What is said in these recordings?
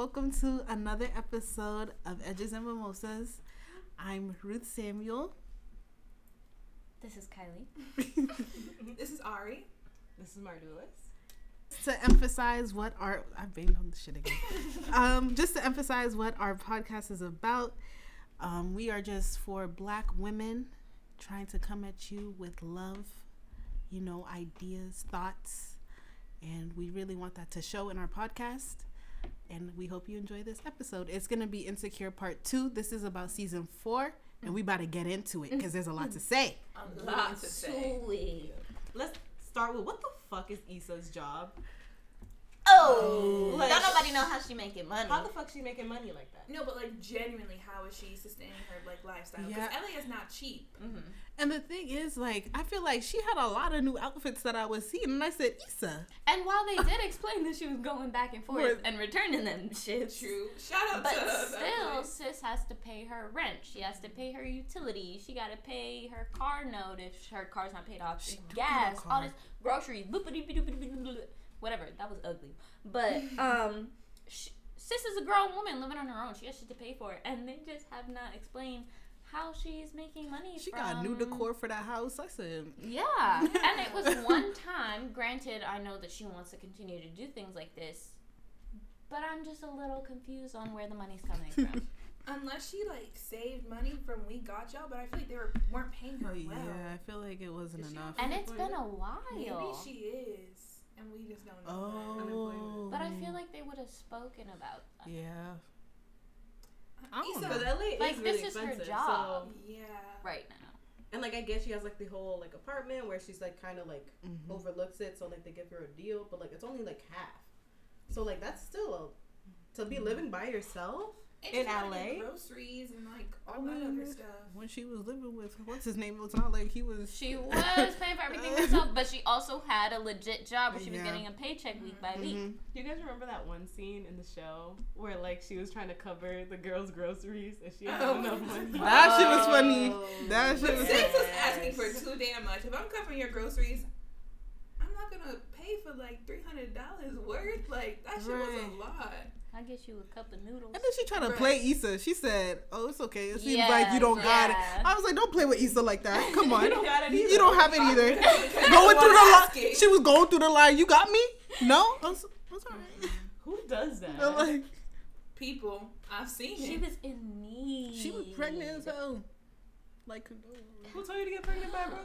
Welcome to another episode of Edges and Mimosas. I'm Ruth Samuel. This is Kylie. This is Ari. This is Mardulis. to emphasize what our I've banged on the shit again. um, just to emphasize what our podcast is about. Um, we are just for black women trying to come at you with love, you know, ideas, thoughts, and we really want that to show in our podcast. And we hope you enjoy this episode. It's gonna be Insecure Part Two. This is about season four, and we about to get into it because there's a lot to mm-hmm. say. A lot to say. Let's start with what the fuck is Issa's job? Oh, Like- don't nobody know how she making money. How the fuck she making money like that? No, but like genuinely, how is she sustaining her like lifestyle? Because Yeah. LA is not cheap. mm-hmm. And the thing is, like, I feel like she had a lot of new outfits that I was seeing, and I said, Issa. And while they did explain that she was going back and forth Right. and returning them shits, True. Shout out but to that still, place. sis has to pay her rent. She has to pay her utilities. She got to pay her car note if her car's not paid off. She gas, all this groceries, whatever. That was ugly. But um, sh- sis is a grown woman living on her own. She has shit to pay for, it and they just have not explained how she's making money. She from... got new decor for that house. I said, Yeah, and it was one time. Granted, I know that she wants to continue to do things like this, but I'm just a little confused on where the money's coming from. Unless she like saved money from We Got Y'all, but I feel like they were, weren't paying her well. yeah, I feel like it wasn't enough. and it's been a while. Maybe she is, and we just don't know. oh, But I feel like they would have spoken about. that. yeah. that. I don't Issa, know. Because LA Like, is really this is her expensive. job. So, Yeah. right now. and like I guess she has like the whole like apartment where she's like kind of like Mhm. overlooks it, so like they give her a deal, but like it's only like half. So like that's still a to be living by yourself. And In she gotta get LA? groceries and like I all that other stuff. When she was living with what's his name, it was not like he was. She was paying for everything herself, but she also had a legit job where she was Yeah. getting a paycheck week by week. Mhm. Do you guys remember that one scene in the show where like she was trying to cover the girl's groceries and she had Oh. enough money? That shit was funny. Oh. That shit But was sis funny. was asking for too damn much. If I'm covering your groceries, I'm not gonna pay for like three hundred dollars worth. Like that shit was a lot. I guess you a cup of noodles. And then she tried to Right. play Issa. She said, "Oh, it's okay. It seems Yeah, like you don't got it." I was like, "Don't play with Issa like that. Come on, You don't got it You don't have it either." Going through the was line. She was going through the line. You got me? No, I was, I was alright. Who does that? But, like people. I've seen She it. was in need. she was pregnant as hell. Like, Who told you to get pregnant by bro?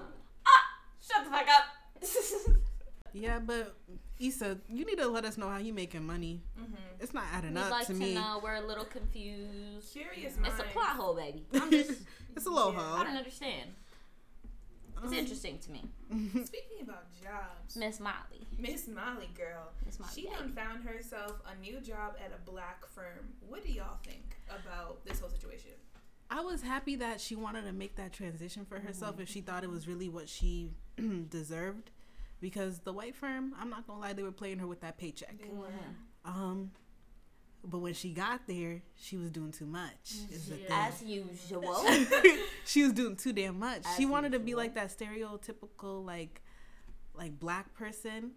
Ah, shut the fuck up. yeah, but Issa, you need to let us know how you making money. hmm It's not adding We'd up like to to me. know. We're a little confused. Curious It's a plot hole, baby. I'm just. it's a little Yeah. I don't understand. It's Um, interesting to me. Speaking about jobs, Miss Molly. Miss Molly girl, Miss Molly. she baby. done found herself a new job at a black firm. What do y'all think about this whole situation? I was happy that she wanted to make that transition for herself if she thought it was really what she deserved. Because the white firm, I'm not gonna lie, they were playing her with that paycheck. They. Um, but when she got there, she was doing too much. Is the. As usual. she was doing too damn much. As she wanted to be like that stereotypical like like black person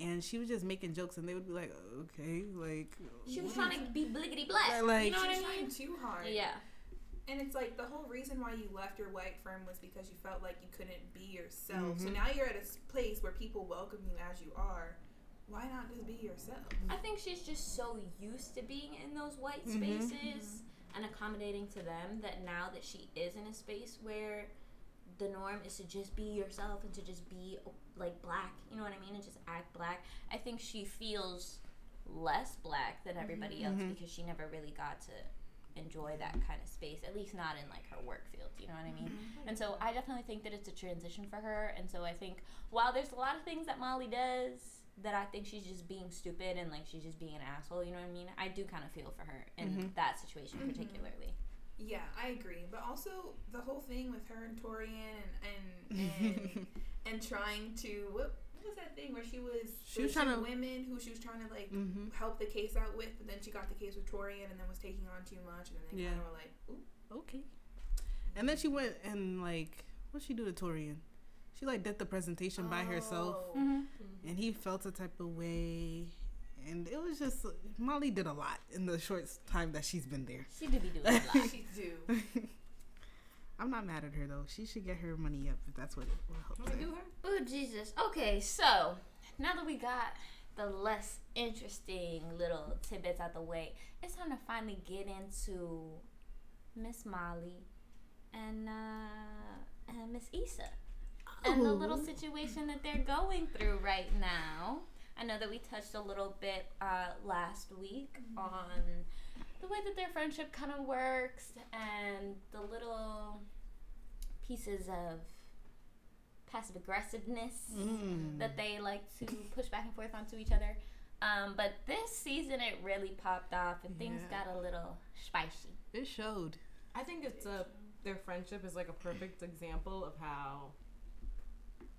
and she was just making jokes and they would be like, Okay, like She was trying to be bliggity black. Like- you know what She's I trying mean? too hard. Yeah. And it's like the whole reason why you left your white firm was because you felt like you couldn't be yourself. So Mhm. now you're at a s- place where people welcome you as you are. Why not just be yourself? I think she's just so used to being in those white Mhm. spaces and accommodating to them that now that she is in a space where the norm is to just be yourself and to just be like black, you know what I mean, and just act black. I think she feels less black than everybody else Mhm. because she never really got to enjoy that kind of space, at least not in like her work field, you know what I mean? And so I definitely think that it's a transition for her. And so I think while there's a lot of things that Molly does that I think she's just being stupid and like she's just being an asshole, you know what I mean? I do kind of feel for her in Mhm. that situation Mhm. particularly. Yeah, I agree. But also the whole thing with her and Taurean and and and, and trying to what, what was that thing where she was She was trying to- women who she was trying to like Mhm. help the case out with, but then she got the case with Taurean and then was taking on too much, and then they Yeah. kind of were like, Ooh. Okay. And then she went and like what she do to Taurean? She like did the presentation by herself Oh. and he felt a type of way and it was just Molly did a lot in the short time that she's been there. She do be doing a lot. She do. I'm not mad at her though. She should get her money up if that's what it will help. Wanna her. do her? Oh Jesus. Okay, so now that we got the less interesting little tidbits out the way, it's time to finally get into Miss Molly and uh and Miss Issa. And the little Oh. situation that they're going through right now. I know that we touched a little bit uh, last week on the way that their friendship kind of works and the little pieces of passive aggressiveness Mm. that they like to push back and forth onto each other. Um, but this season, it really popped off and things Yeah. got a little spicy. It showed. I think it's a their friendship is like a perfect example of how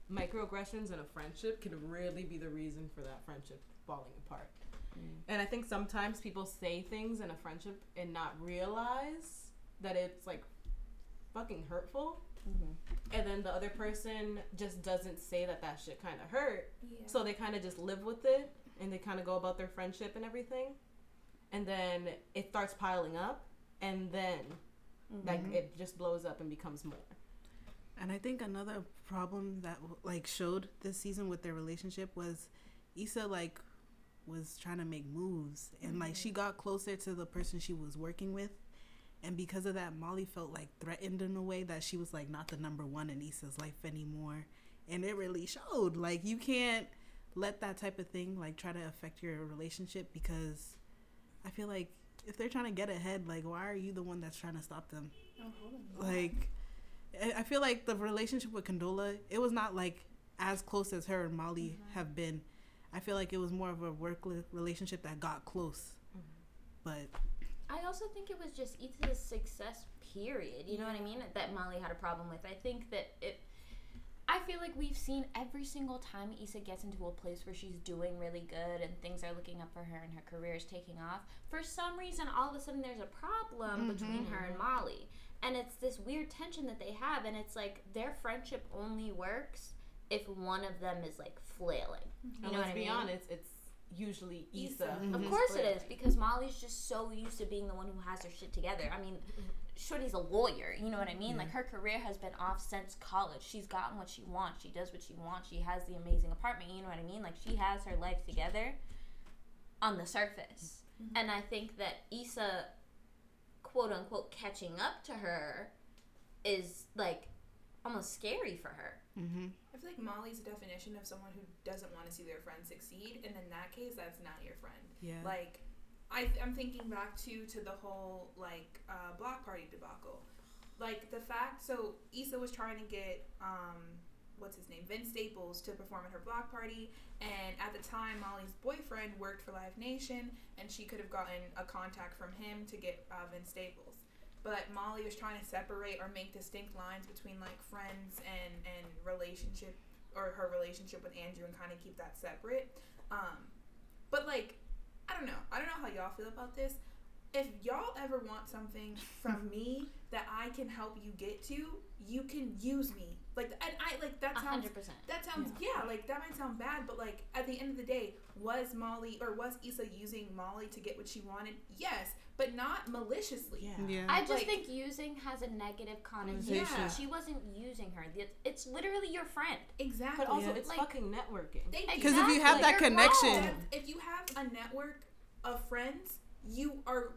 microaggressions in a friendship can really be the reason for that friendship falling apart. Mm. And I think sometimes people say things in a friendship and not realize that it's like fucking hurtful. Mm-hmm. And then the other person just doesn't say that that shit kind of hurt. Yeah. So they kind of just live with it and they kind of go about their friendship and everything. And then it starts piling up and then like mm-hmm. it just blows up and becomes more. And I think another problem that like showed this season with their relationship was Issa like was trying to make moves. And like mm-hmm. she got closer to the person she was working with. And because of that Molly felt like threatened in a way that she was like not the number one in Issa's life anymore. And it really showed. Like you can't let that type of thing like try to affect your relationship because I feel like if they're trying to get ahead like why are you the one that's trying to stop them? Oh, like I- I feel like the relationship with Condola, it was not like as close as her and Molly mm-hmm. have been. I feel like it was more of a work li- relationship that got close. Mm-hmm. But I also think it was just Issa's success, period. You know what I mean? That Molly had a problem with. I think that it. I feel like we've seen every single time Issa gets into a place where she's doing really good and things are looking up for her and her career is taking off. For some reason, all of a sudden there's a problem mm-hmm. between her and Molly. And it's this weird tension that they have. And it's like their friendship only works if one of them is like flailing. You And know let's what I be mean? honest, it's usually Issa. Issa. Mm-hmm. Of course it flailing. is because Molly's just so used to being the one who has her shit together. I mean, Shorty's a lawyer. You know what I mean? Like her career has been off since college. She's gotten what she wants. She does what she wants. She has the amazing apartment. You know what I mean? Like she has her life together on the surface. Mm-hmm. And I think that Issa, quote unquote, catching up to her is like almost scary for her. hmm I feel like Molly's a definition of someone who doesn't want to see their friend succeed, and in that case, that's not your friend. yeah, Like, I, I'm thinking back to to the whole like uh, block party debacle, like the fact. So Issa was trying to get um, what's his name, Vince Staples, to perform at her block party, and at the time, Molly's boyfriend worked for Live Nation, and she could have gotten a contact from him to get uh, Vince Staples. But Molly was trying to separate or make distinct lines between like friends and and relationship or her relationship with Andrew and kind of keep that separate. Um, but like, I don't know. I don't know how y'all feel about this. If y'all ever want something from me that I can help you get to, you can use me. Like, and I like that A sounds hundred percent. that sounds yeah. like that might sound bad, but like at the end of the day, was Molly or was Issa using Molly to get what she wanted? Yes, but not maliciously. Yeah. yeah. I just Like- think using has a negative connotation. Yeah. She wasn't using her. It's- It's literally your friend. Exactly. But also, Yeah. it's Like- fucking networking. Thank you. because if you have that You're connection, wrong. If you have a network of friends, you are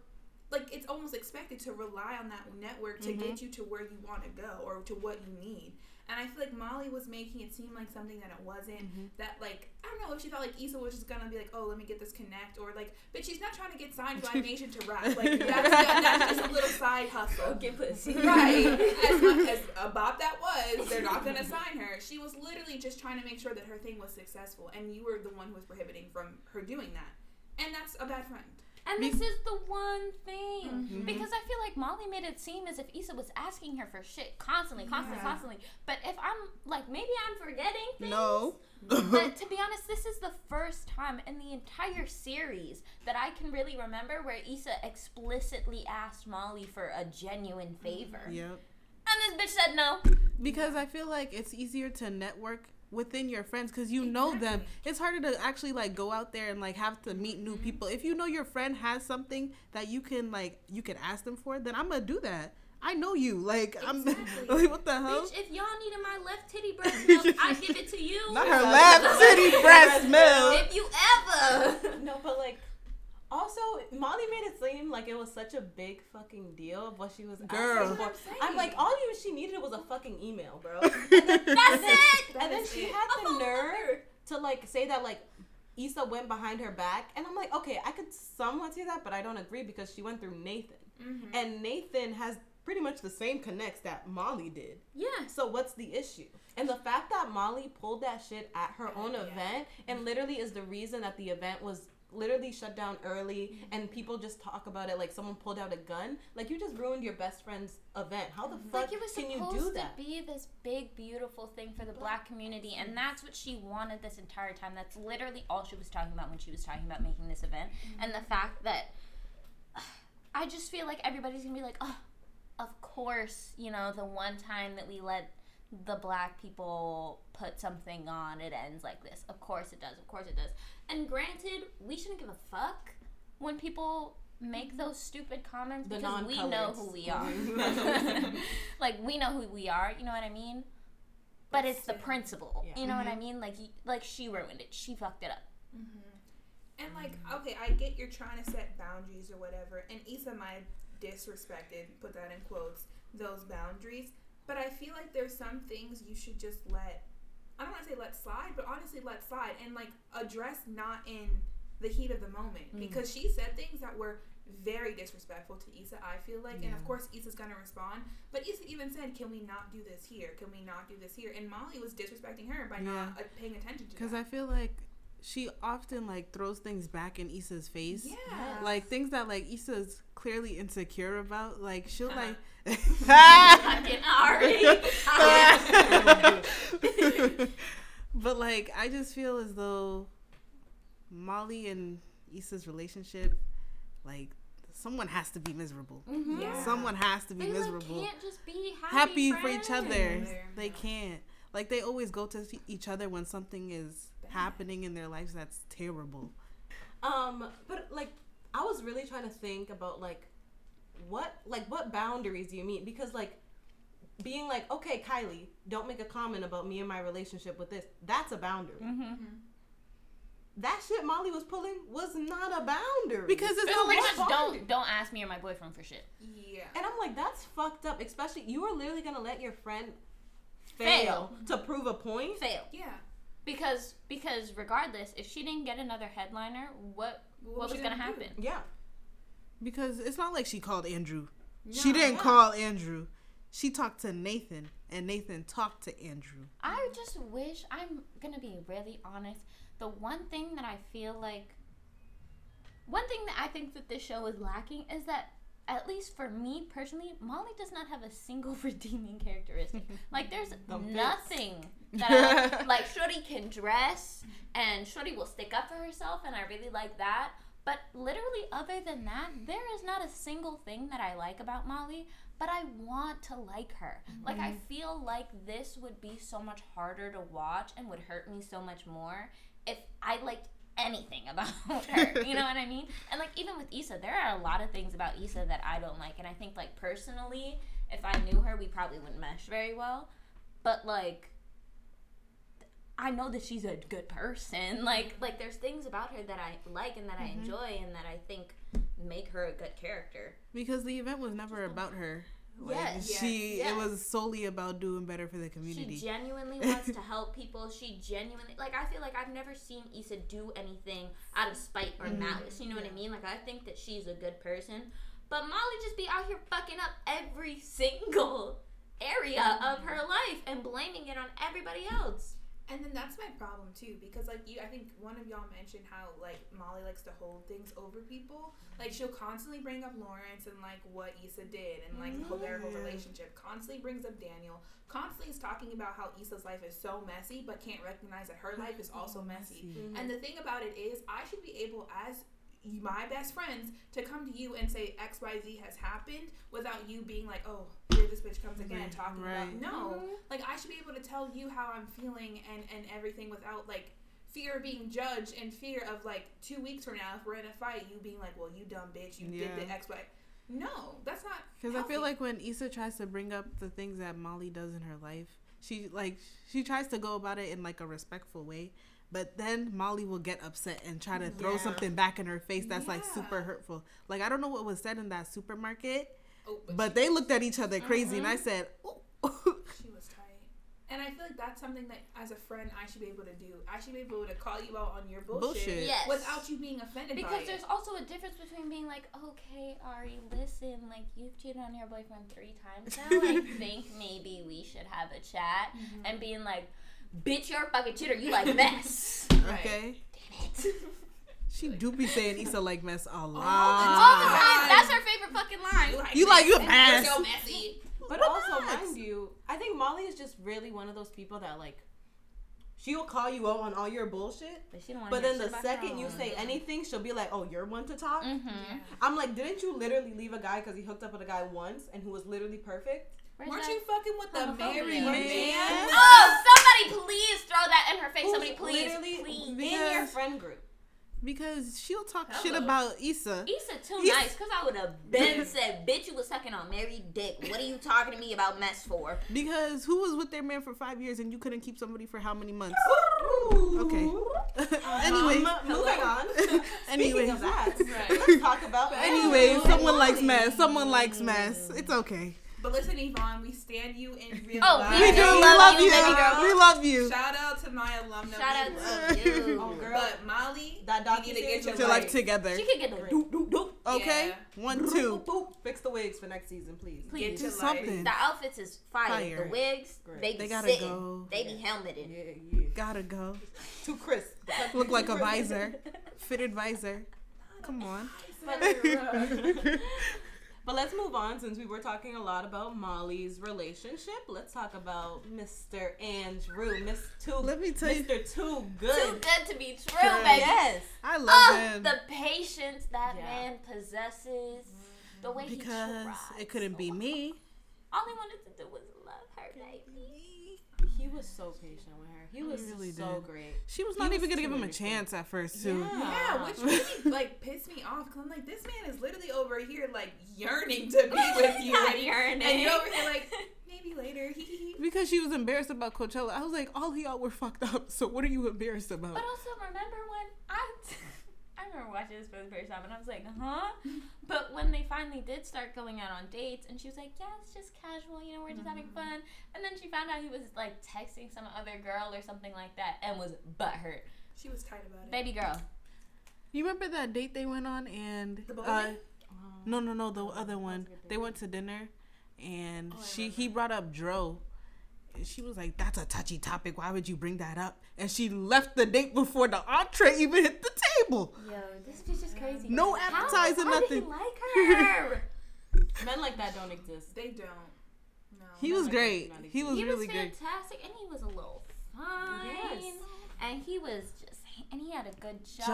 like it's almost expected to rely on that network to get mm-hmm. you to where you want to go or to what you need. And I feel like Molly was making it seem like something that it wasn't. Mm-hmm. That like I if she thought like Issa was just gonna be like, oh, let me get this connect or like, but she's not trying to get signed by Live Nation to rap. Like that's, that, that's just a little side hustle. Get pussy. Right. As, much, as a bop that was, they're not going to sign her. She was literally just trying to make sure that her thing was successful, and you were the one who was prohibiting from her doing that. And that's a bad friend. And Be- this is the one thing. Mhm. Because I feel like Molly made it seem as if Issa was asking her for shit constantly, constantly, Yeah. constantly. But if I'm like, maybe I'm forgetting things. no. but to be honest, this is the first time in the entire series that I can really remember where Issa explicitly asked Molly for a genuine favor. yep. And this bitch said no. Because I feel like it's easier to network within your friends because you know them. It's harder to actually like go out there and like have to meet new Mm-hmm. people. If you know your friend has something that you can like you can ask them for, then I'm gonna do that. I know you. Like I'm like what the hell? Bitch, if y'all needed my left titty breast milk, I give it to you. Not her left titty breast milk. If you ever. No, but like, also Molly made it seem like it was such a big fucking deal of what she was Girl. asking for. That's I'm I'm like, all you she needed was a fucking email, bro. That's it. That and then she it. had the nerve to like say that like Issa went behind her back, and I'm like, okay, I could somewhat see that, but I don't agree because she went through Nathan, Mhm. and Nathan has pretty much the same connects that Molly did. Yeah. So what's the issue? And the fact that Molly pulled that shit at her own Yeah. event and literally is the reason that the event was literally shut down early mm-hmm. and people just talk about it like someone pulled out a gun. Like you just ruined your best friend's event. How the fuck Like it was can you supposed do to that? be this big, beautiful thing for the black community, and that's what she wanted this entire time. That's literally all she was talking about when she was talking about making this event, mm-hmm. and the fact that I just feel like everybody's gonna be like, oh, of course, you know, the one time that we let the black people put something on, it ends like this. Of course it does. Of course it does. And granted, we shouldn't give a fuck when people make those stupid comments The because we know who we are. like we know who we are. You know what I mean? But it's the still- principle. Yeah. You know what Mm-hmm. I mean? Like, like she ruined it. She fucked it up. Mm-hmm. And like, okay, I get you're trying to set boundaries or whatever, and Issa might disrespected, put that in quotes, those boundaries. But I feel like there's some things you should just let. I don't want to say let slide, but honestly let slide and like address not in the heat of the moment because she said things that were very disrespectful to Issa. I feel like, and of course Issa's gonna respond. But Issa even said, "Can we not do this here? Can we not do this here?" And Molly was disrespecting her by not uh, paying attention to Because. I feel like she often like throws things back in Issa's face. yeah, Like things that like Issa's clearly insecure about. Like she'll like Fucking Ari. but like I just feel as though Molly and Issa's relationship, like someone has to be miserable. Mhm. Yeah. Someone has to be They like, miserable. can't just be happy, Happy for each other. They can't. Like they always go to each other when something is happening in their lives that's terrible. Um, but like I was really trying to think about like what like what boundaries do you mean? Because like being like, okay, Kylie, don't make a comment about me and my relationship with this. That's a boundary. Mhm. That shit Molly was pulling was not a boundary. Because it's It's not pretty like much boundary. don't don't ask me or my boyfriend for shit. Yeah. and I'm like, that's fucked up. Especially you are literally gonna let your friend fail, to prove a point. Fail. Yeah. Because because regardless, if she didn't get another headliner, what what, was was gonna gonna do? happen? Yeah. Because it's not like she called Andrew. she didn't Yeah. call Andrew. She talked to Nathan and Nathan talked to Andrew. I just wish I'm gonna be really honest. The one thing that I feel like one thing that I think that this show is lacking is that at least for me personally, Molly does not have a single redeeming characteristic. like there's The bits. nothing that I, like Shorty can dress and Shorty will stick up for herself and I really like that. But literally other than that, there is not a single thing that I like about Molly, but I want to like her. Mm-hmm. Like I feel like this would be so much harder to watch and would hurt me so much more if I liked anything about her. You know what I mean? And like even with Issa, there are a lot of things about Issa that I don't like. And I think like personally, if I knew her, we probably wouldn't mesh very well. But like I know that she's a good person. Like like there's things about her that I like and that I mm-hmm. enjoy and that I think make her a good character. Because the event was never about her. Like, Yes, she yes. it was solely about doing better for the community. She genuinely wants to help people. She genuinely like I feel like I've never seen Issa do anything out of spite or mm-hmm. malice. You know what I mean? Like I think that she's a good person. But Molly just be out here fucking up every single area of her life and blaming it on everybody else. And then that's my problem too, because like you, I think one of y'all mentioned how like Molly likes to hold things over people. Like she'll constantly bring up Lawrence and like what Issa did and like whole their whole Yeah. relationship. Constantly brings up Daniel. Constantly is talking about how Issa's life is so messy, but can't recognize that her life is also messy. Messy. And the thing about it is, I should be able, as my best friends to come to you and say X Y Z has happened without you being like, oh, here this bitch comes again Right, talking right. about no. Mhm. Like I should be able to tell you how I'm feeling and and everything without like fear of being judged and fear of like two weeks from now if we're in a fight, you being like, well, you dumb bitch, you did the X Y. No, that's not. Because I feel like when Issa tries to bring up the things that Molly does in her life, she like she tries to go about it in like a respectful way, but then Molly will get upset and try to throw Yeah. something back in her face that's like super hurtful. Like I don't know what was said in that supermarket, Oh, but they looked at each other crazy, and I Mm-hmm. said, "Ooh." She was tight. And I feel like that's something that, as a friend, I should be able to do. I should be able to call you out on your bullshit, Bullshit. Yes. without you being offended by Because it. there's also a difference between being like, okay, Ari, listen, like you've cheated on your boyfriend three times now. I think maybe we should have a chat. Mm-hmm. And being like, bitch, you're a fucking cheater. You like mess. Okay. Damn it. She do be saying Issa like mess a lot. All the time. That's her favorite fucking line. You like you a messy. mess. You're so messy. But What also, else? mind you, I think Molly is just really one of those people that like she'll call you out on all your bullshit, But she don't but then the second you say anything, she'll be like, "Oh, you're one to talk." Mm-hmm. Yeah. I'm like, didn't you literally leave a guy because he hooked up with a guy once and who was literally perfect? Weren't you fucking with the Homophobic. married Man. man? Oh, somebody please throw that in her face. Who's Somebody please, literally please. in your friend group. because she'll talk shit about Issa. Issa too Issa- nice, cause I would have been said, "Bitch, you was sucking on married dick. What are you talking to me about mess for?" Because who was with their man for five years and you couldn't keep somebody for how many months? Okay. Anyways, Um, moving on. anyway, Speaking of that, Right. let's talk about. anyways, Oh, someone likes Molly. mess. Someone likes mess. It's okay. But listen, Yvonne, we stand you in real Oh, life. We do. we We love love you, you. baby girl. We love you. Shout out to my alumna. Shout we out love to you. Oh, girl. But Molly, That you need to get your was To life. life together. She can get the Great. doop doop doop. Okay. Yeah. One, two. boop, boop. Fix the wigs for next season, please. Please. Get Do your life. something. The outfits is fire. Fire. The wigs, Great. they be They gotta sitting. go. They be helmeted. Yeah, yeah. Gotta go. Too crisp. Look like a visor. Fitted visor. Come on. But let's move on since we were talking a lot about Molly's relationship. Let's talk about Mr. Andrew, Miss Too, Let me tell you- Mr. Too Too Good. Too good to be true, Good. baby. Yes, I love Oh, him. the patience that Yeah. man possesses. The way he Because tries it couldn't so be me. All he wanted to do was love her, baby. He was so patient with her. He was really so did. great. She was He not was even gonna give him a chance at first, too. Yeah. Yeah, which really like pissed me off because I'm like, this man is literally over here like yearning to be with you, Not and, yearning. and you're over here like, maybe later. Because she was embarrassed about Coachella. I was like, all y'all were fucked up. So what are you embarrassed about? But also remember when I I remember watching this for the first time and I was like, huh? But when they finally did start going out on dates and she was like, Yeah, it's just casual, you know, we're just having fun and then she found out he was like texting some other girl or something like that and was butthurt. she was tight about it. Baby girl. You remember that date they went on and The bowling? uh, no no no the other one they went to dinner and Oh, she he brought up Dro and she was like that's a touchy topic why would you bring that up and she left the date before the entree even hit the table Yo, this bitch is crazy. No How- appetizer, how did he nothing. like her? Men like that don't exist. They don't. No. he was Like, great he was he really was good fantastic and he was a little fine. Yes. And he was just and he had a good job.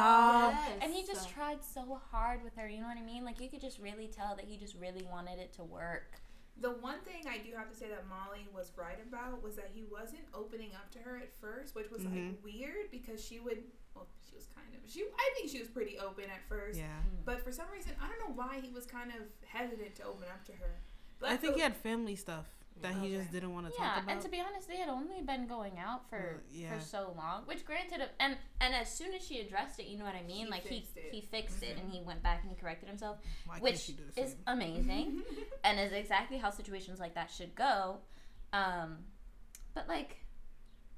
Job. And he just Yes. tried so hard with her, you know what I mean? Like you could just really tell that he just really wanted it to work. The one thing I do have to say that Molly was right about was that he wasn't opening up to her at first, which was Mhm. like weird because she would. Well, she was kind of. She. I think she was pretty open at first. yeah But for some reason, I don't know why he was kind of hesitant to open up to her. But I think he had family stuff that he just didn't want to Yeah, talk about and to be honest, they had only been going out for Uh, yeah. for so long. Which granted, uh, and and as soon as she addressed it, you know what I mean? He like he it. he fixed it and he went back and he corrected himself, Why which she do the is amazing. and is exactly how situations like that should go. Um, but like,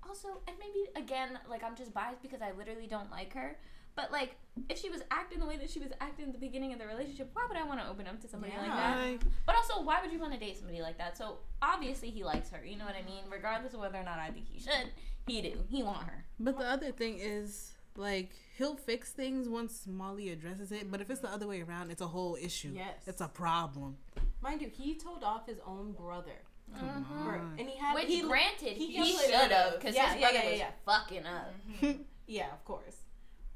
also, and maybe again, like I'm just biased because I literally don't like her. But like, if she was acting the way that she was acting at the beginning of the relationship, why would I want to open up to somebody like that? But also, why would you want to date somebody like that? So obviously, he likes her. You know what I mean? Regardless of whether or not I think he should, he do. He want her. But the other thing is, like, he'll fix things once Molly addresses it. But if it's the other way around, it's a whole issue. Yes. It's a problem. Mind you, he told off his own brother. Come Mhm. Right. on. And he had Which, he, granted, he he, should have because Yeah, his yeah, brother yeah, was yeah. fucking up. Yeah, of course.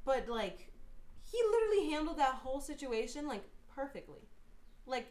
But like he literally handled that whole situation like perfectly. Like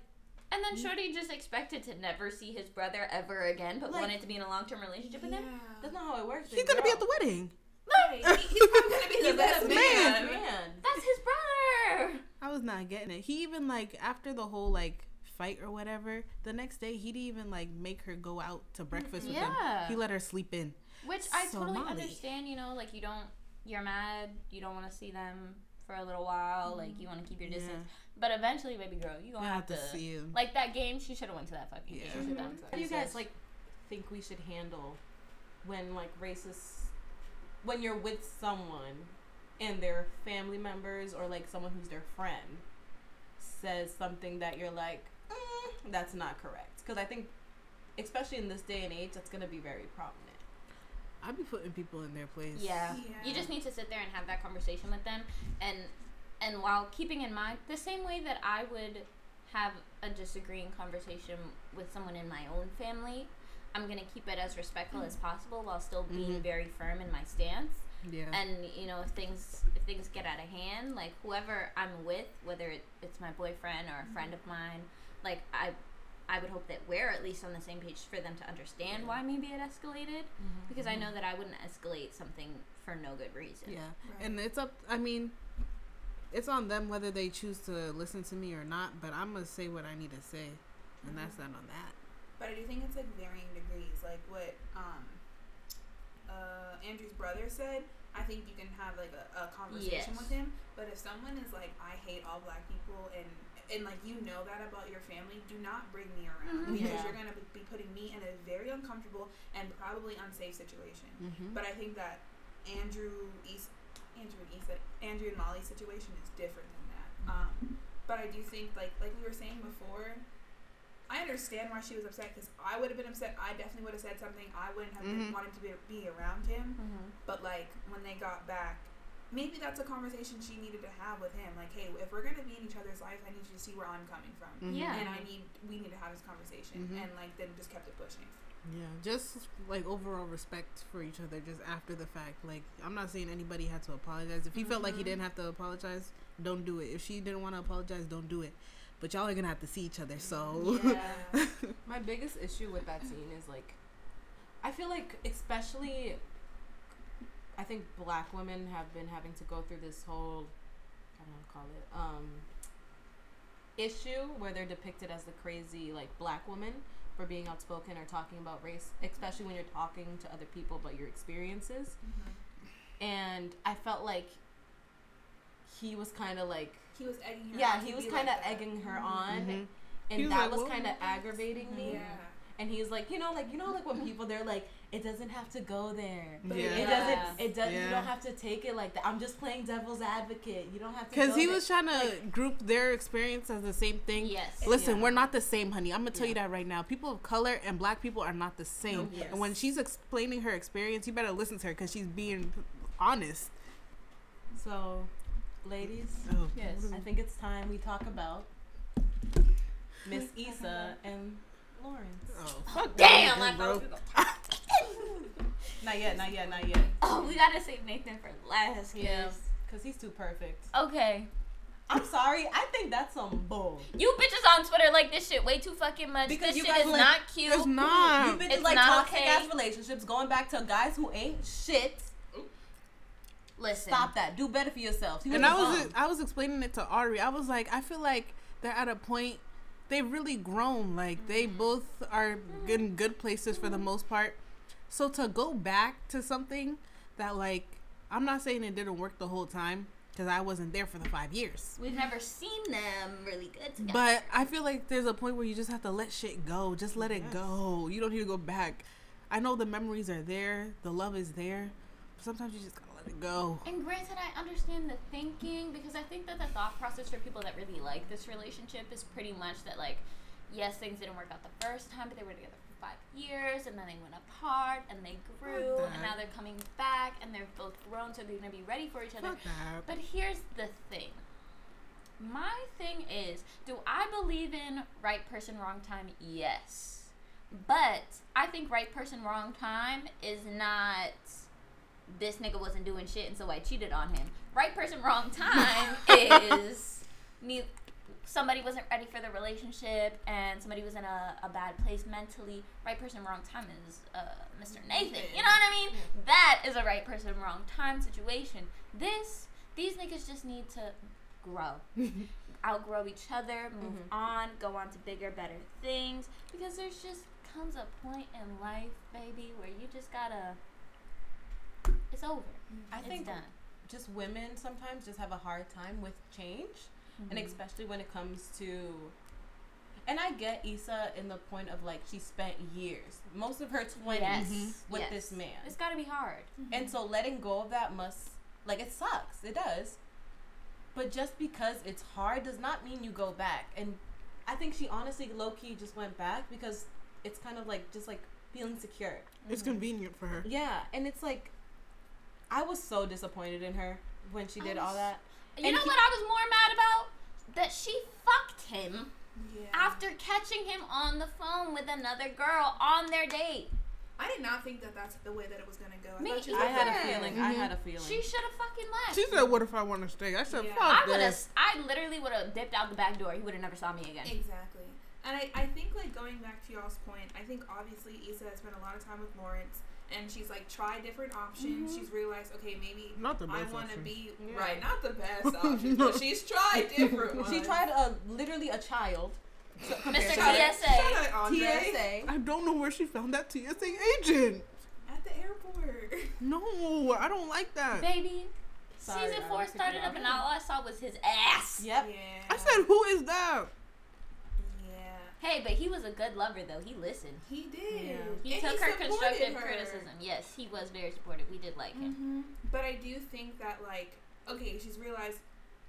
And then mm. Shorty just expected to never see his brother ever again, but Like- wanted to be in a long term relationship with him. that's not how it works. He's big gonna be at the wedding. Right. He's probably gonna be the He's best man. man. man. That's his brother. I was not getting it. He even like after the whole like fight or whatever, the next day he didn't even like make her go out to breakfast with him. Yeah. He let her sleep in. Which I totally Molly. understand, you know, like you don't, you're mad, you don't want to see them for a little while, like you want to keep your distance. But eventually, baby girl, you You gonna have have to to. see him. Like that game, she should have went to that fucking Yeah. game. She should've done How do you guys like think we should handle when like racist when you're with someone and their family members or like someone who's their friend says something that you're like mm, that's not correct because I think especially in this day and age that's gonna be very prominent. I'd be putting people in their place. Yeah. Yeah. You just need to sit there and have that conversation with them and and while keeping in mind the same way that I would have a disagreeing conversation with someone in my own family, I'm going to keep it as respectful as possible while still being Mhm. very firm in my stance. Yeah. And you know, if things if things get out of hand, like whoever I'm with, whether it, it's my boyfriend or a friend of mine, like I I would hope that we're at least on the same page for them to understand why maybe it escalated because I know that I wouldn't escalate something for no good reason. yeah. Right. And it's up. I mean, it's on them whether they choose to listen to me or not. But I'm gonna say what I need to say, and that's that on that. But I do think it's like varying degrees. Like what um, uh, Andrew's brother said, I think you can have like a, a conversation Yes. with him. But if someone is like, I hate all black people, and and like you know that about your family, do not bring me around Mhm. because Yeah. you're gonna be putting me in a very uncomfortable and probably unsafe situation. Mm-hmm. But I think that Andrew East, Andrew and Issa, Andrew and Molly's situation is different than that. Um, but I do think, like like we were saying before, I understand why she was upset because I would have been upset. I definitely would have said something. I wouldn't have been Mhm. wanted to be, be around him. Mm-hmm. But like when they got back, maybe that's a conversation she needed to have with him. Like, hey, if we're gonna be in each other's life, I need you to see where I'm coming from, Mhm. Yeah. and I need we need to have this conversation. Mhm. And like then just kept it pushing. Yeah, just like overall respect for each other, just after the fact. Like, I'm not saying anybody had to apologize. If he felt like he Mhm. didn't have to apologize, don't do it. If she didn't want to apologize, don't do it. But y'all are gonna have to see each other, so. Yeah. My biggest issue with that scene is like, I feel like especially, I think black women have been having to go through this whole, I don't know call it, um, issue where they're depicted as the crazy like black woman for being outspoken or talking about race, especially when you're talking to other people about your experiences. And I felt like he was kind of like, He was egging her. yeah, on he was kind of that. egging her Mhm. on, Mhm. and He was that like, was kind of aggravating me. Yeah. And he's like, you know, like you know, like when people they're like, it doesn't have to go there. Yeah. It doesn't. It does. You don't have to take it like that. I'm just playing devil's advocate. You don't have to. Because go he there. was trying to group their experience as the same thing. Yes. Listen, Yeah. we're not the same, honey. I'm gonna tell you that right now. People of color and black people are not the same. Nope. Yes. And when she's explaining her experience, you better listen to her because she's being honest. So, ladies, Oh, Yes. I think it's time we talk about Miss Issa and Lawrence. Oh, fuck Damn, that I nigga, bro. thought Not yet. Not yet. Not yet. Oh, we gotta save Nathan for last. Yeah. Cause... Cause he's too perfect. Okay. I'm sorry. I think that's some bull. You bitches on Twitter like this shit way too fucking much. Because this you shit is like- not cute. It's not. You've been It's like not toxic okay. ass relationships, going back to guys who ain't shit. Listen. Stop that. Do better for yourself. You and was was bum. I was explaining it to Ari. I was like, I feel like they're at a point they've really grown. Like they both are in good places for the most part. So to go back to something that like I'm not saying it didn't work the whole time because I wasn't there for the five years. We've never seen them really good together. But I feel like there's a point where you just have to let shit go. Just let it Yes. go. You don't need to go back. I know the memories are there, the love is there, but sometimes you just gotta let it go. And granted, I understand the thinking because I think that the thought process for people that really like this relationship is pretty much that, like, yes, things didn't work out the first time, but they were together for five years, and then they went apart, and they grew, and now they're coming back, and they're both grown, so they're gonna be ready for each other. But here's the thing. My thing is, do I believe in right person, wrong time? Yes. But I think right person, wrong time is not this nigga wasn't doing shit and so I cheated on him. Right person, wrong time is me. Somebody wasn't ready for the relationship, and somebody was in a, a bad place mentally. Right person, wrong time is uh, Mr. Nathan. You know what I mean? That is a right person, wrong time situation. This, these niggas just need to grow, outgrow each other, move on, go on to bigger, better things. Because there's just comes a point in life, baby, where you just gotta. It's over. I It's think done. just women sometimes just have a hard time with change, and Mhm. especially when it comes to. And I get Issa in the point of like she spent years, most of her twenties, Yes. with mm-hmm. Yes. this man, It's gotta be hard. Mm-hmm. and so letting go of that must like it sucks, it does. But just because it's hard does not mean you go back. And I think she honestly low key just went back because it's kind of like just like feeling secure. It's mm-hmm. convenient for her. Yeah, and it's like I was so disappointed in her when she I did all that. You And know he- what I was more mad about? That she fucked him Yeah. after catching him on the phone with another girl on their date. I did not think that that's the way that it was gonna go. I Me thought she I had a gonna- feeling. I Mhm. had a feeling. She should have fucking left. She said, "What if I want to stay?" I said, Yeah. I "Fuck would have. this." I literally would have dipped out the back door. He would have never saw me again. Exactly. And I, I think like going back to y'all's point, I think obviously Issa has spent a lot of time with Lawrence and she's like tried different options. Mhm. She's realized, okay, maybe Not the I want to be Yeah. right, not the best option, but she's tried different ones. She tried a literally a child. So, compared Mr. Shout her. out- TSA. shout out TSA. I don't know where she found that TSA agent. at the airport. No, I don't like that. Baby, Sorry, season four started up. up, and all I saw was his ass. Yep. Yeah. I said, "Who is that?" Yeah. Hey, but he was a good lover, though. He listened. He did. Yeah. He And took her constructive her. criticism. Yes, he was very supportive. We did like him. hmm But I do think that like, okay, she's realized.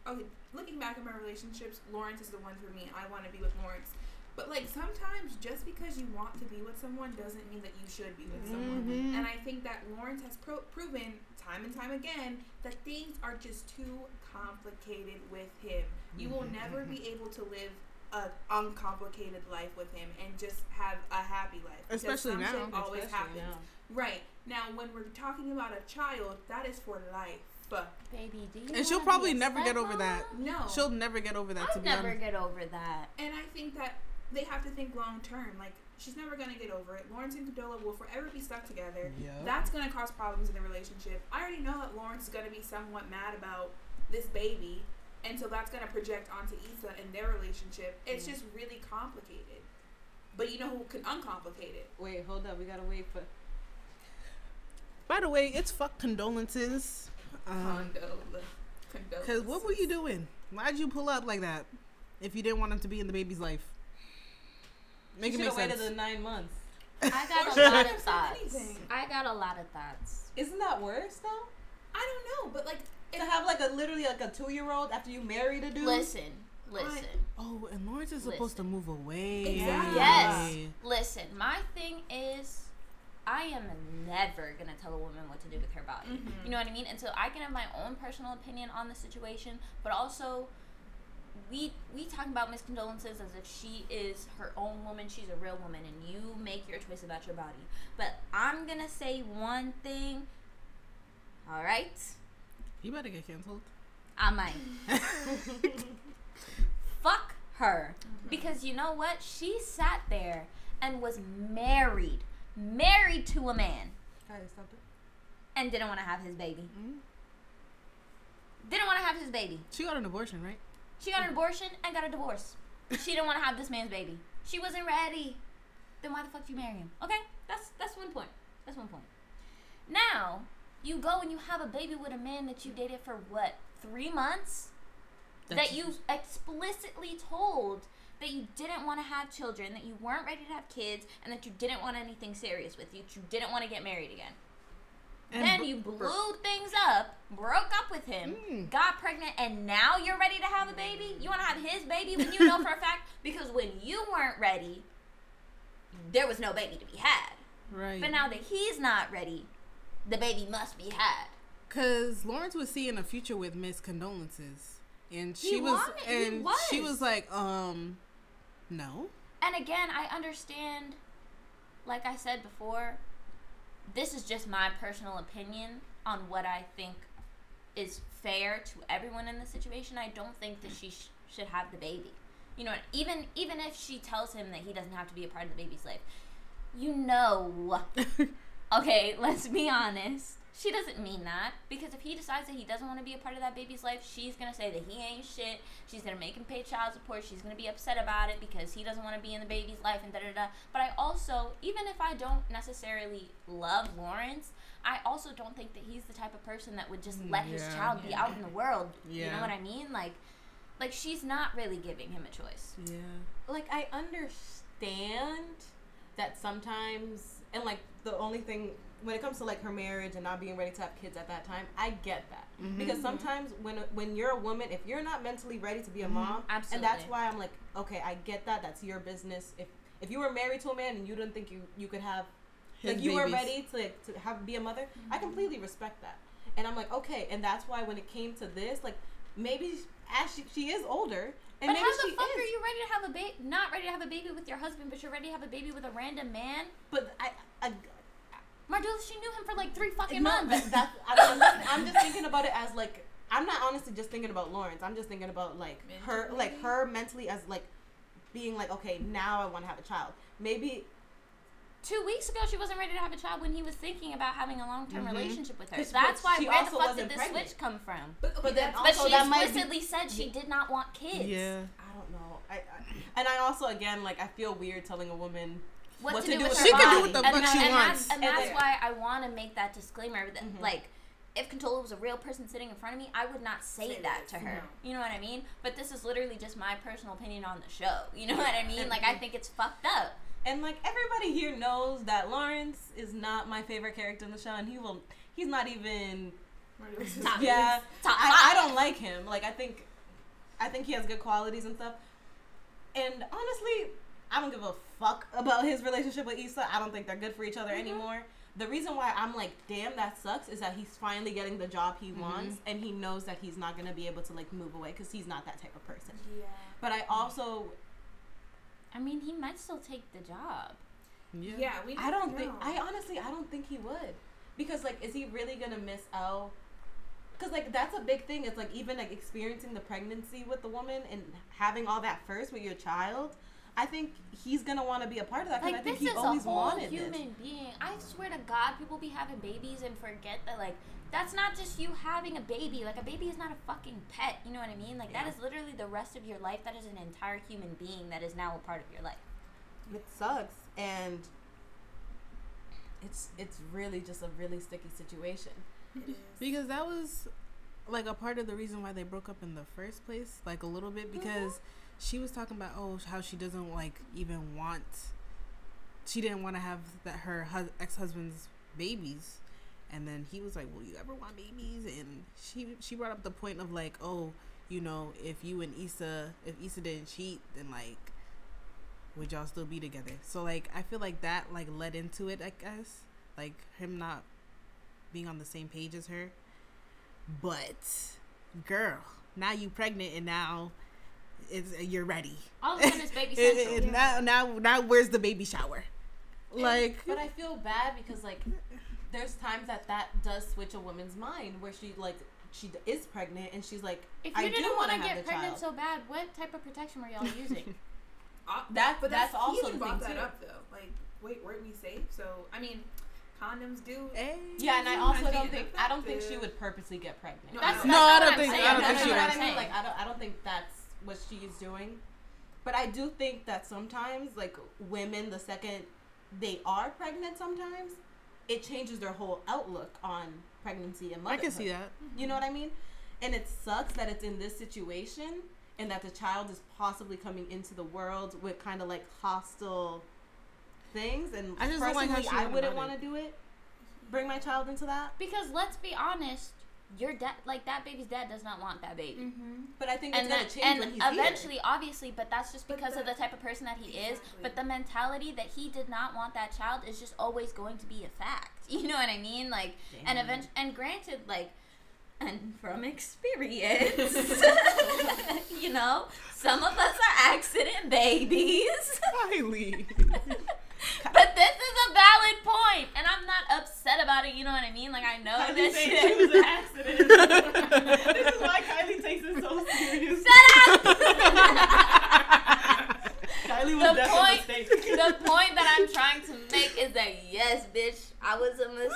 Okay, looking back at my relationships, Lawrence is the one for me. I want to be with Lawrence. But like sometimes, just because you want to be with someone doesn't mean that you should be with someone. Mhm. And I think that Lawrence has pro- proven time and time again that things are just too complicated with him. You will never be able to live a uncomplicated life with him and just have a happy life. Because Especially now. always Especially happens. now. Right. Now, when we're talking about a child, that is for life. Baby, do you And she'll probably never get over that. No. She'll never get over that. to I'll be never honest. get over that. and I think that they have to think long term. Like, she's never going to get over it. Lawrence and Condola will forever be stuck together. Yep. That's going to cause problems in the relationship. I already know that Lawrence is going to be somewhat mad about this baby. And so that's going to project onto Issa and their relationship. It's just really complicated. But you know who can uncomplicate it? Wait, hold up. We gotta wait for. By the way, it's fuck condolences. Um, Condola. Condola. Cause what were you doing? Why'd you pull up like that? If you didn't want him to be in the baby's life, make She it should make have sense. waited the nine months. I got a lot of thoughts. I got a lot of thoughts. Isn't that worse though? I don't know, but like, To have like a literally like a two year old after you married a dude. Listen, listen, Oh, and Lawrence is supposed to move away. Exactly. Yes. listen. My thing is, I am never gonna tell a woman what to do with her body. Mhm. You know what I mean? And so I can have my own personal opinion on the situation, but also we we talk about Miss Condolences as if she is her own woman, she's a real woman, and you make your choice about your body. But I'm gonna say one thing. All right, You better get canceled. I might fuck her because you know what? She sat there and was married, married to a man, Alright, stop it. and didn't want to have his baby. Mhm. Didn't want to have his baby. She got an abortion, right? She got an abortion and got a divorce. She didn't want to have this man's baby. She wasn't ready. Then why the fuck did you marry him? Okay, that's that's one point. That's one point. Now you go and you have a baby with a man that you dated for what three months? that you explicitly told that you didn't want to have children, that you weren't ready to have kids, and that you didn't want anything serious with you. that You didn't want to get married again. And then br- you br- blew things up, broke up with him, Mm. got pregnant, and now you're ready to have a baby? You want to have his baby when you know for a fact? Because when you weren't ready, there was no baby to be had. Right. But now that he's not ready, the baby must be had. Cause Lawrence was seeing a future with Miss Condolences, and she He was, wanted- and she was. was like, um, no. And again, I understand, like I said before, this is just my personal opinion on what I think is fair to everyone in the situation, I don't think that she sh- should have the baby. You know, even even if she tells him that he doesn't have to be a part of the baby's life, you know. okay, let's be honest. She doesn't mean that because if he decides that he doesn't want to be a part of that baby's life, she's gonna say that he ain't shit. She's gonna make him pay child support. She's gonna be upset about it because he doesn't want to be in the baby's life and da da da. But I also, even if I don't necessarily love Lawrence, I also don't think that he's the type of person that would just mm, let his child be out in the world. Yeah. You know what I mean? Like, like she's not really giving him a choice. Yeah. like I understand that sometimes and like the only thing when it comes to like her marriage and not being ready to have kids at that time, I get that. Mhm. Because sometimes when when you're a woman, if you're not mentally ready to be a Mhm. mom, and that's why I'm like, okay, I get that. That's your business. If if you were married to a man and you didn't think you you could have His like you were ready to to have be a mother, I completely respect that. And I'm like, okay, and that's why when it came to this, like maybe as she, she is older, and But maybe how she the fuck is. are you ready to have a baby? Not ready to have a baby with your husband, but you're ready to have a baby with a random man? But I, I Mardula, she knew him for like three fucking no, months. that, that's I'm, I'm, just, I'm just thinking about it as like I'm not honestly just thinking about Lawrence. I'm just thinking about like her, like her mentally as like being like, okay, now I want to have a child. Maybe Two weeks ago, she wasn't ready to have a child when he was thinking about having a long term Mhm. relationship with her. 'Cause- That's why where the fuck did this pregnant. switch come from? But, But then But Also, she that might be- explicitly said she did not want kids. Yeah. I don't know. I, I and I also again like I feel weird telling a woman What, to, do, with with her She can do body. what the and fuck that- she and wants. That's, and And that's they- why I want to make that disclaimer that, Mhm. like, if Condola was a real person sitting in front of me, I would not say Say that this, to her. no. You know what I mean? But this is literally just my personal opinion on the show. You know what I mean? Like, I think it's fucked up. And like everybody here knows that Lawrence is not my favorite character in the show, and he will he's not even Top- yeah. Top I, I don't like him. Like I think, I think he has good qualities and stuff. And honestly, I don't give a fuck about his relationship with Issa. I don't think they're good for each other Mhm. anymore. The reason why I'm like, damn, that sucks, is that he's finally getting the job he wants, and he knows that he's not gonna be able to like move away because he's not that type of person. Yeah. But I also, I mean, he might still take the job. Yeah. Yeah, we. I don't think. I honestly, I don't think he would, because like, is he really gonna miss out? Because like that's a big thing. It's like even like experiencing the pregnancy with the woman and having all that first with your child. I think he's gonna want to be a part of that because Like I think this he is a always whole wanted human this. being. I swear to God, people be having babies and forget that like that's not just you having a baby. Like a baby is not a fucking pet. You know what I mean? Like that Yeah. is literally the rest of your life. That is an entire human being that is now a part of your life. It sucks, and it's it's really just a really sticky situation. Because that was like a part of the reason why they broke up in the first place, like a little bit because mm-hmm. she was talking about oh how she doesn't like even want she didn't want to have that her hus- ex-husband's babies and then he was like will you ever want babies and she she brought up the point of like oh you know if you and Issa if Issa didn't cheat then like would y'all still be together so like I feel like that like led into it I guess like him not being on the same page as her. But girl, now you pregnant and now it's you're ready. All of a sudden, it's baby central. now now now where's the baby shower? Like but I feel bad because like there's times that that does switch a woman's mind where she like she d- is pregnant and she's like if you do didn't want want to to get pregnant child. so bad, what type of protection were y'all using? Uh, That- but that's he also the brought thing, that too. up though. Like, wait, weren't we safe? So I mean, condoms do. Hey. yeah, and I also don't think I don't think she would purposely get pregnant. No, That's, No, that's I don't what I'm think- saying. I don't That's think she what you know I'm what I mean? Like I don't I don't think that's what she's doing. But I do think that sometimes like women the second they are pregnant sometimes it changes their whole outlook on pregnancy and motherhood. I can see that. You know what I mean? And it sucks that it's in this situation and that the child is possibly coming into the world with kind of like hostile things. And I just don't like personally, I wouldn't want to do it. Bring my child into that. Because let's be honest, your dad, like that baby's dad, does not want that baby. Mm-hmm. But I think it's and gonna that, change and when he's eventually, obviously, but that's just But because of the type of person that he is. But the mentality that he did not want that child is just always going to be a fact. You know what I mean? Like, and event- and granted, like, and from experience, you know, some of us are accident babies. Kylie. but this is a valid point, and I'm not upset upset about it. You know what I mean? Like I know Kylie that shit. she was an accident. this is why Kylie takes it so serious. Shut up! Kylie was The definitely point- mistake. the point that I'm trying to make is that yes, bitch, I was a mistake,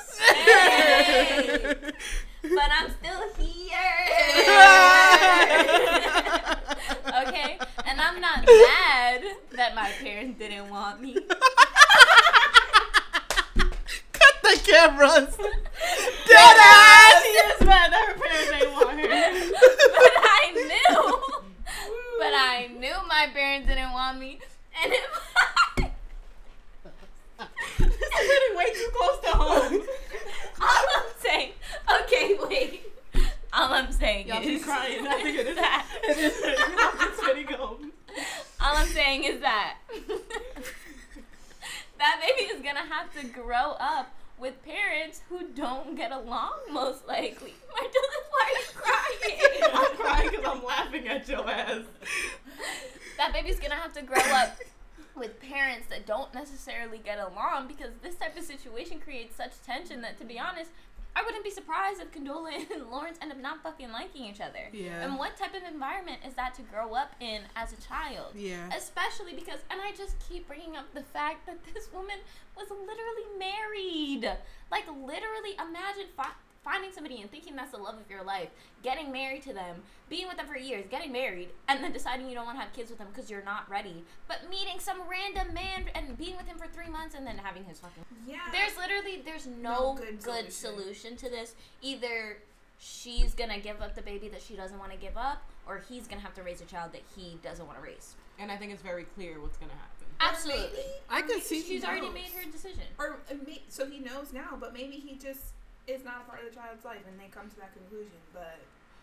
but I'm still here. okay, and I'm not mad that my parents didn't want me. The cameras. Dead ass. She is mad that her parents ain't want her. but I knew. But I knew my parents didn't want me, and if I, This is getting way too close to home. all I'm saying, okay, wait. All I'm saying Y'all is keep crying. I think it is. that. It is. It's getting home. All I'm saying is that that baby is gonna have to grow up with parents who don't get along, most likely. Martellus, why are you crying? I'm crying because I'm laughing at your ass. that baby's gonna have to grow up with parents that don't necessarily get along because this type of situation creates such tension that, to be honest, I wouldn't be surprised if Condola and Lawrence end up not fucking liking each other. Yeah. And what type of environment is that to grow up in as a child? Yeah. Especially because, and I just keep bringing up the fact that this woman was literally married. Like, literally, imagine fi- finding somebody and thinking that's the love of your life, getting married to them, being with them for years, getting married, and then deciding you don't want to have kids with them because you're not ready, but meeting some random man and being with him for three months and then having his fucking. Yeah. There's literally there's no, No good good, solution. solution to this. Either she's gonna give up the baby that she doesn't want to give up, or he's gonna have to raise a child that he doesn't want to raise. And I think it's very clear what's gonna happen. Absolutely. maybe- I or could see- She's already made her decision. Or uh, so he knows now, but maybe he just is not a part of the child's life, and they come to that conclusion. But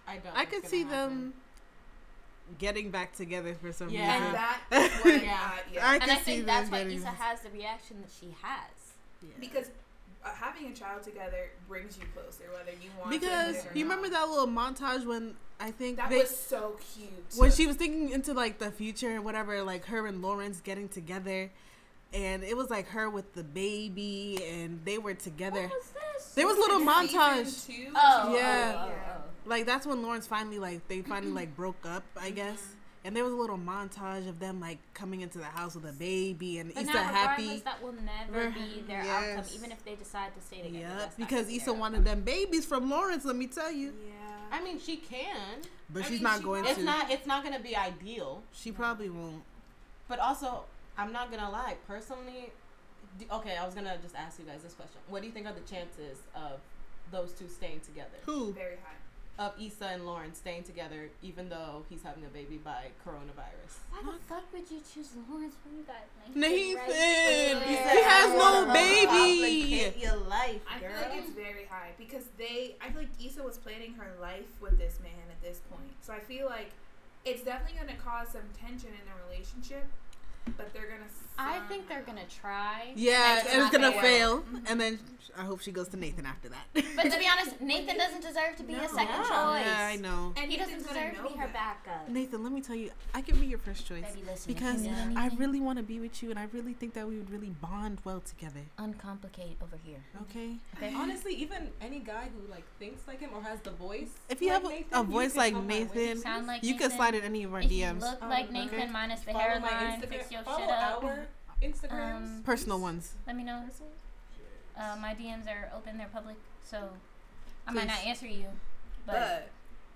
I don't. I could see happen. them getting back together for some Yeah. and reason. that is what, Yeah. uh, yeah. I and I see think that's why getting Issa this- has the reaction that she has. Yeah. because uh, having a child together brings you closer, whether you want to. Because admit it or you not. remember that little montage when I think That they, was so cute. when she was thinking into like the future and whatever, like her and Lawrence getting together, and it was like her with the baby, and they were together. What was this? There was a little In season montage. two, Oh, Yeah. oh, oh, Yeah. oh. Like that's when Lawrence finally like they finally like broke up, I Mm-hmm. guess. And there was a little montage of them like coming into the house with a baby and But Issa now, happy. regardless, that will never be their outcome, even if they decide to stay together. Yep, because gonna Issa wanted outcome. them babies from Lawrence. Let me tell you, Yeah. I mean, she can. but I she's mean, not she going might- It's to. not. It's not gonna be ideal. She probably won't. But also, I'm not gonna lie. Personally, d- okay, I was gonna just ask you guys this question. What do you think are the chances of those two staying together? Who? Very high. Of Issa and Lauren staying together, even though he's having a baby by coronavirus. Why the fuck would you choose Lawrence when you got Nathan, right he has no baby. Your life, I feel like it's very high because they. I feel like Issa was planning her life with this man at this point, so I feel like it's definitely going to cause some tension in the relationship. But they're gonna. I think they're gonna try. Yeah, It's and it's not gonna gonna fail, Mhm. and then I hope she goes to Nathan after that. But to be honest, Nathan doesn't deserve to be No. a second Yeah. choice. yeah, I know. And He Nathan's doesn't deserve to be her backup. Nathan, let me tell you, I can be your first choice Baby, listen, because you I really want to be with you, and I really think that we would really bond well together. uncomplicate over here. Okay. Okay. Honestly, even any guy who like thinks like him or has the voice, If you like have a- Nathan, a voice like come my way. Nathan, Sound like you Nathan? can slide in any of our If you DMs. look Oh, like okay. Nathan minus the follow hairline, Instagram, fix your follow shit up. our Instagrams. Um, Personal ones. Let me know. Uh, my DMs are open; they're public, so I might not answer you, but, But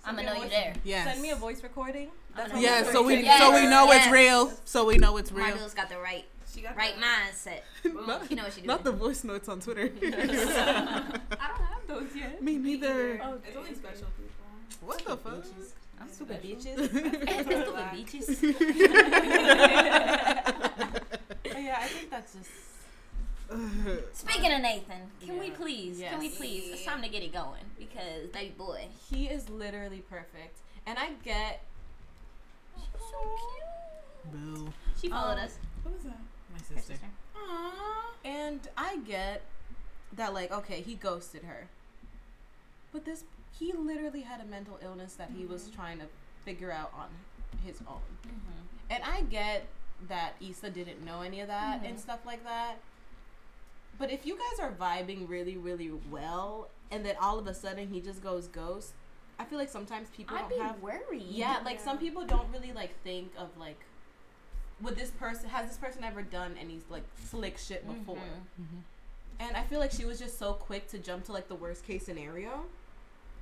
I'm Send gonna me a know you voice- there. Yes. Send me a voice recording. That's I'm how gonna Yeah, so we Yes, so we know it's real. So we know it's real. Margo's got the right she got right the- mindset. not, You know what she doing. not the voice notes on Twitter. I don't have those yet. Me neither. either. It's only special people. What the fuck? I'm Stupid Special. bitches. Stupid beaches. But yeah, I think that's just. Speaking of Nathan, can we Yeah. please? Can we please? It's time to get it going because baby boy, He is literally perfect, and I get. she's so cute. Boo. She followed Um, us. What was that? My sister. sister. Aww. And I get that, like, okay, he ghosted her. But this, he literally had a mental illness that he was trying to figure out on his own. Mm-hmm. And I get that Issa didn't know any of that and Mhm. stuff like that. But if you guys are vibing really, really well, and then all of a sudden he just goes ghost, I feel like sometimes people I'd don't be have. worried. Yeah, like Yeah. some people don't really like think of like, would this person has this person ever done any like slick shit before? Mhm. And I feel like she was just so quick to jump to like the worst case scenario.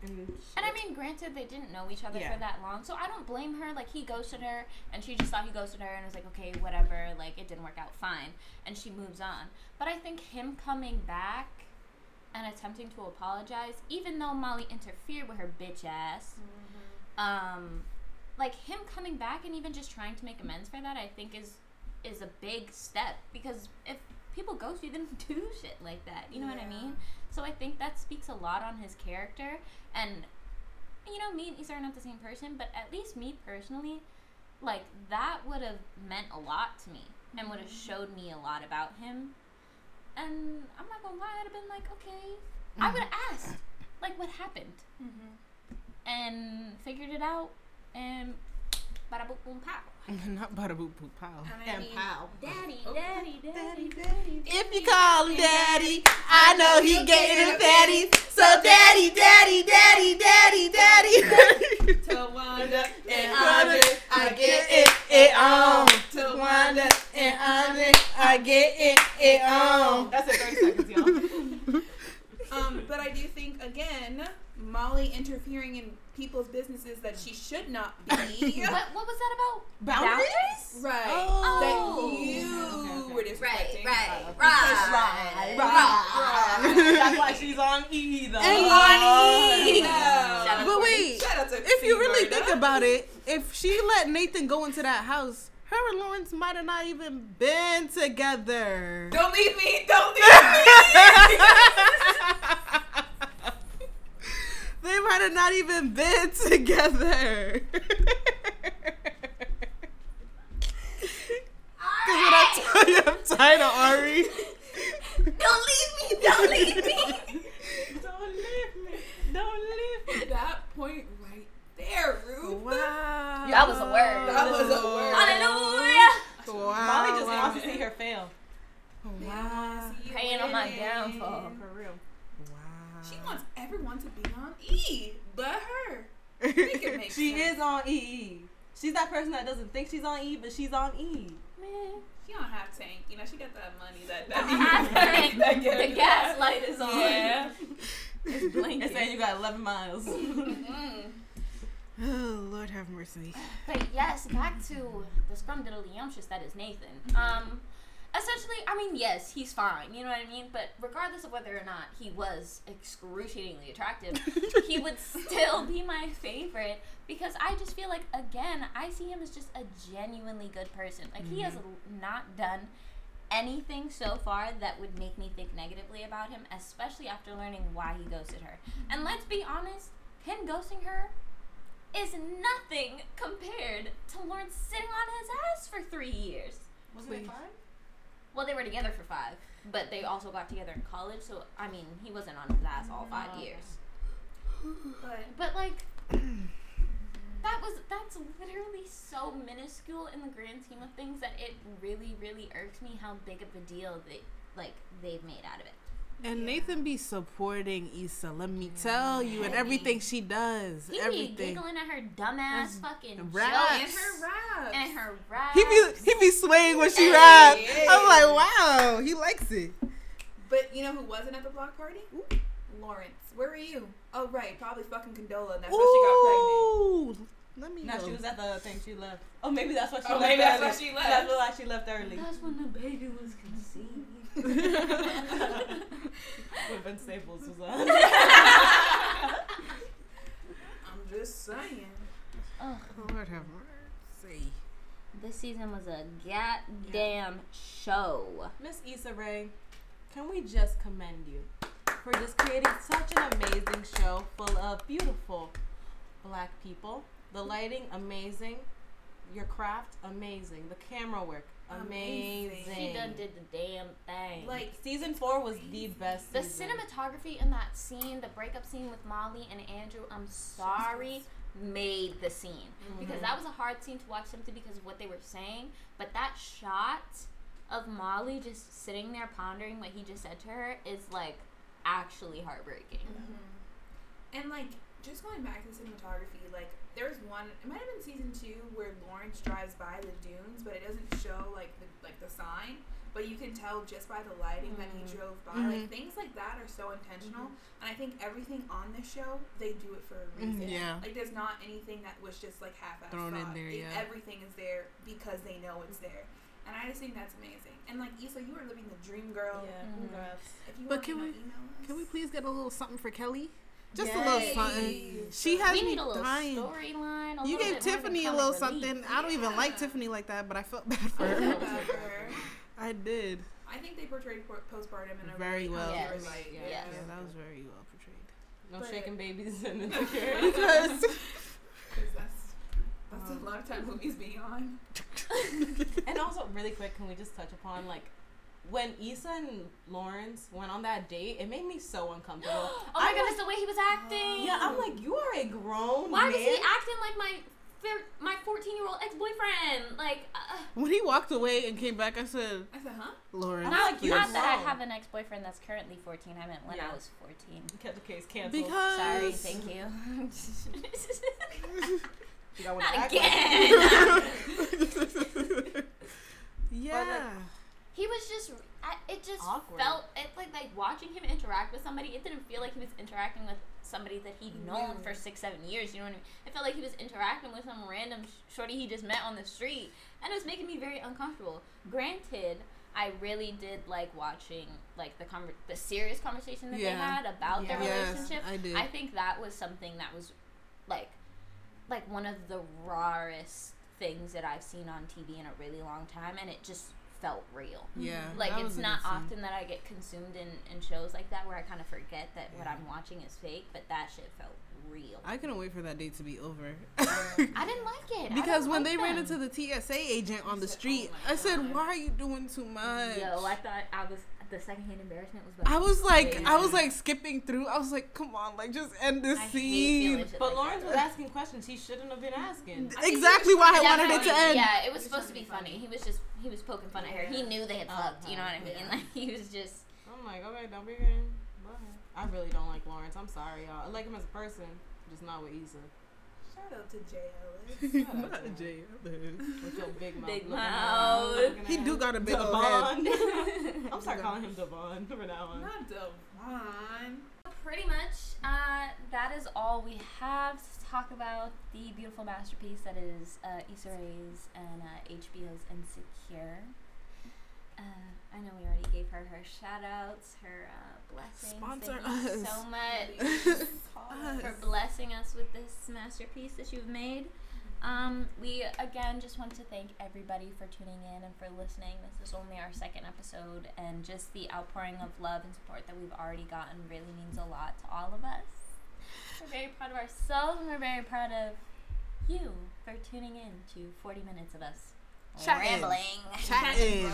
And, And I mean, granted, they didn't know each other Yeah. for that long, so I don't blame her. Like, he ghosted her, and she just thought he ghosted her, and was like, okay, whatever. Like, it didn't work out, fine. And she moves on. But I think him coming back and attempting to apologize, even though Molly interfered with her bitch ass, um, like him coming back and even just trying to make amends for that, I think is is a big step because if people ghost you, then do shit like that. You know what I mean? So I think that speaks a lot on his character. And you know, me and Issa are not the same person, but at least me personally, like that would have meant a lot to me and would have mm-hmm. showed me a lot about him. And I'm not gonna lie, I'd have been like, okay, I mm-hmm. would have asked, like, what happened, mm-hmm. and figured it out, and bada boom boom pow. Not bada boop boop pow. And I and pow. Daddy, Oh. daddy, daddy, daddy. If you call him daddy, I know he getting them fatties. So daddy, daddy, daddy, daddy, daddy. Tawanda and Andre, I get it, it on. Tawanda and Andre, I get it, it on. That's it. Thirty seconds, y'all. Um, but I do think again, Molly interfering in people's businesses that she should not be. What, what was that about? Boundaries? Right. Oh. That you Okay, okay, were disrespecting. right, Because- right, right. That's why she's on E though. And oh. Money. Shout out But wait, Shout out to if you really Florida. think about it, if she let Nathan go into that house, her and Lawrence might have not even been together. Don't leave me. Don't leave me. they might have not even been together. Because when I tell you I'm tired of Ari, Don't leave me! Don't leave me! Don't leave me. Don't leave me. that point right there, Ruth. wow. That was a word. That was a word. Hallelujah! Wow. Molly just wow. wants to see her fail. Wow. Praying on my downfall. For real. Wow. She wants everyone to be on E, but her. Make it make She sense. is on EE. She's that person that doesn't think she's on E, but she's on E. Man. She don't have tank. You know, she got that money that Half that, tank. that The her gas gas. light is on. Yeah. It's It's blinking. saying you got 11 miles. Mm. Oh, Lord have mercy. But yes, back to the scrumdiddlyumptious that is Nathan. Um, essentially, I mean, yes, he's fine. You know what I mean. But regardless of whether or not he was excruciatingly attractive, he would still be my favorite because I just feel like again, I see him as just a genuinely good person. Like he has mm-hmm. not done anything so far that would make me think negatively about him, especially after learning why he ghosted her. And let's be honest, him ghosting her is nothing compared to Lawrence sitting on his ass for three years. Wasn't it fine? Well, they were together for five, but they also got together in college. So I mean, he wasn't on his ass all five okay. years. But But like, that was that's literally so minuscule in the grand scheme of things that it really, really irked me how big of a deal they like they've made out of it. And Yeah. Nathan be supporting Issa, let me tell you, and everything she does. He be everything. giggling at her dumbass fucking raps. and jokes her raps. and her raps. He be he be swaying when she Hey, rap. I'm like, wow, he likes it. But you know who wasn't at the block party? Lawrence. Where were you? Oh right, probably fucking Condola. That's why Ooh, let me No, know. she was at the thing. She left. Oh, maybe that's why she Oh, left. maybe that's early. why she left. That's why she left early. That's when the baby was conceived. When Vince Staples was on. I'm just saying. Ugh. Lord have mercy. This season was a goddamn show. Miss Issa Rae, can we just commend you for just creating such an amazing show full of beautiful black people? The lighting, amazing. Your craft, amazing. The camera work, amazing. Amazing. She done did the damn thing. Like Season four was the best. the season. cinematography in that scene, the breakup scene with Molly and Andrew, I'm sorry, made the scene. Because that was a hard scene to watch simply because of what they were saying. But that shot of Molly just sitting there pondering what he just said to her is like actually heartbreaking. Mm-hmm. And like just going back to cinematography, like there's one. It might have been season two where Lawrence drives by the dunes, but it doesn't show like the like the sign. But you can tell just by the lighting that he Mm. drove by. Mhm. Like things like that are so intentional, and I think everything on this show they do it for a reason. Mm, yeah. Like there's not anything that was just like half-assed Thrown in there, It- yeah. Everything is there because they know it's there. And I just think that's amazing. And like Issa, you are living the dream, girl. Yeah, Mhm. congrats. If you But want can to we- email us. Can we please get a little something for Kelly? Just a little Yay. something. She has we me need a little dying. storyline. You gave bit more than Tiffany a comic little relief. something. I don't even like Tiffany like that, but I felt bad for I her. feel bad for her. I did. I think they portrayed postpartum in a Very really well. accurate Yes. light. Yeah. Yes. Yeah, that was very well portrayed. No But- shaking babies and the Because Because that's that's Um, a lifetime movies being on. and also, really quick, can we just touch upon like when Issa and Lawrence went on that date? It made me so uncomfortable. oh my I'm goodness, like- the way he was acting. Yeah, I'm like, you are a grown man. Why man. was he acting like my fir- my 14 year old ex boyfriend? Like, uh, when he walked away and came back, I said, I said, huh? Lawrence. I'm not, like, not that I have an ex boyfriend that's currently 14. I meant when Yeah. I was 14. Kept the case canceled. Because Sorry, thank you. You got one Not to act again. yeah. He was just it just Awkward. felt it like like watching him interact with somebody it didn't feel like he was interacting with somebody that he'd known for six seven years you know what i mean it felt like he was interacting with some random sh- shorty he just met on the street and it was making me very uncomfortable granted i really did like watching like the conver- the serious conversation that they had about their Yeah. Yes, relationship I did. I think that was something that was like like one of the rarest things that I've seen on TV in a really long time and it just felt real. yeah. Like it's not often that I get consumed in, in shows like that where I kind of forget that what I'm watching is fake, but that shit felt real. I couldn't wait for that date to be over. I didn't like it. Because when like they ran into the TSA agent on the said, oh street, "Oh I said, God." "Why are you doing too much?" Yo, I thought I was the secondhand embarrassment was. I was like, I was like skipping through. I was like, "Come on, like just end this I scene." feeling But like Lawrence that. was asking questions he shouldn't have been asking. I Exactly why I wanted it to end. Yeah, it was He was supposed to be funny. funny. He was just he was poking fun at her. He knew they had Uh-huh. fucked. You know what I mean? Yeah. Like he was just. I'm like, okay, don't be getting. I really don't like Lawrence. I'm sorry, y'all. I like him as a person, just not with Issa. Shout out to Jay Ellis. Shout Not to. Jay Ellis. With your big mouth. Big mouth. He do got a big old head. I'm start calling him Devon from now on. Not Devon. Pretty much, uh, that is all we have to talk about the beautiful masterpiece that is uh, Issa Rae's and uh, HBO's Insecure. Uh, I know we already gave her her shout outs, her uh, blessings. Sponsor Thank you us. so much Us. for blessing us with this masterpiece that you've made. Um, we again just want to thank everybody for tuning in and for listening. This is only our second episode, and just the outpouring of love and support that we've already gotten really means a lot to all of us. We're very proud of ourselves, and we're very proud of you for tuning in to 40 minutes of us Chatting. rambling. Chatting.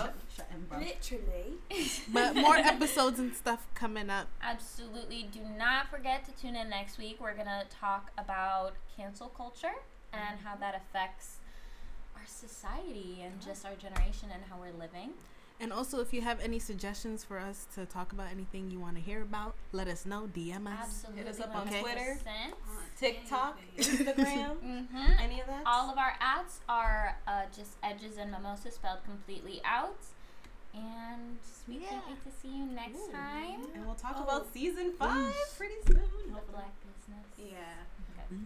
Literally. But more episodes and stuff coming up. Absolutely. Do not forget to tune in next week. We're going to talk about cancel culture and how mm-hmm. that affects our society and just our generation and how we're living. And also, if you have any suggestions for us to talk about anything you want to hear about, let us know. DM us. Absolutely. us up on 100%. Twitter. TikTok, Instagram, Mm-hmm. any of that? All of our ads are uh, just edges and mimosa spelled completely out. And we Yeah. can't wait to see you next Ooh. time. And we'll talk Oh. about season five Yes. pretty soon. With Black Business. Yeah.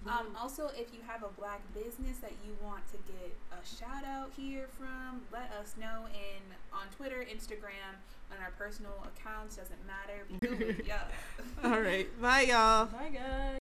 Okay. Um, also, if you have a black business that you want to get a shout out here from, let us know in on Twitter, Instagram, on our personal accounts. Doesn't matter. We do it, yeah. All right. Bye, y'all. Bye, guys.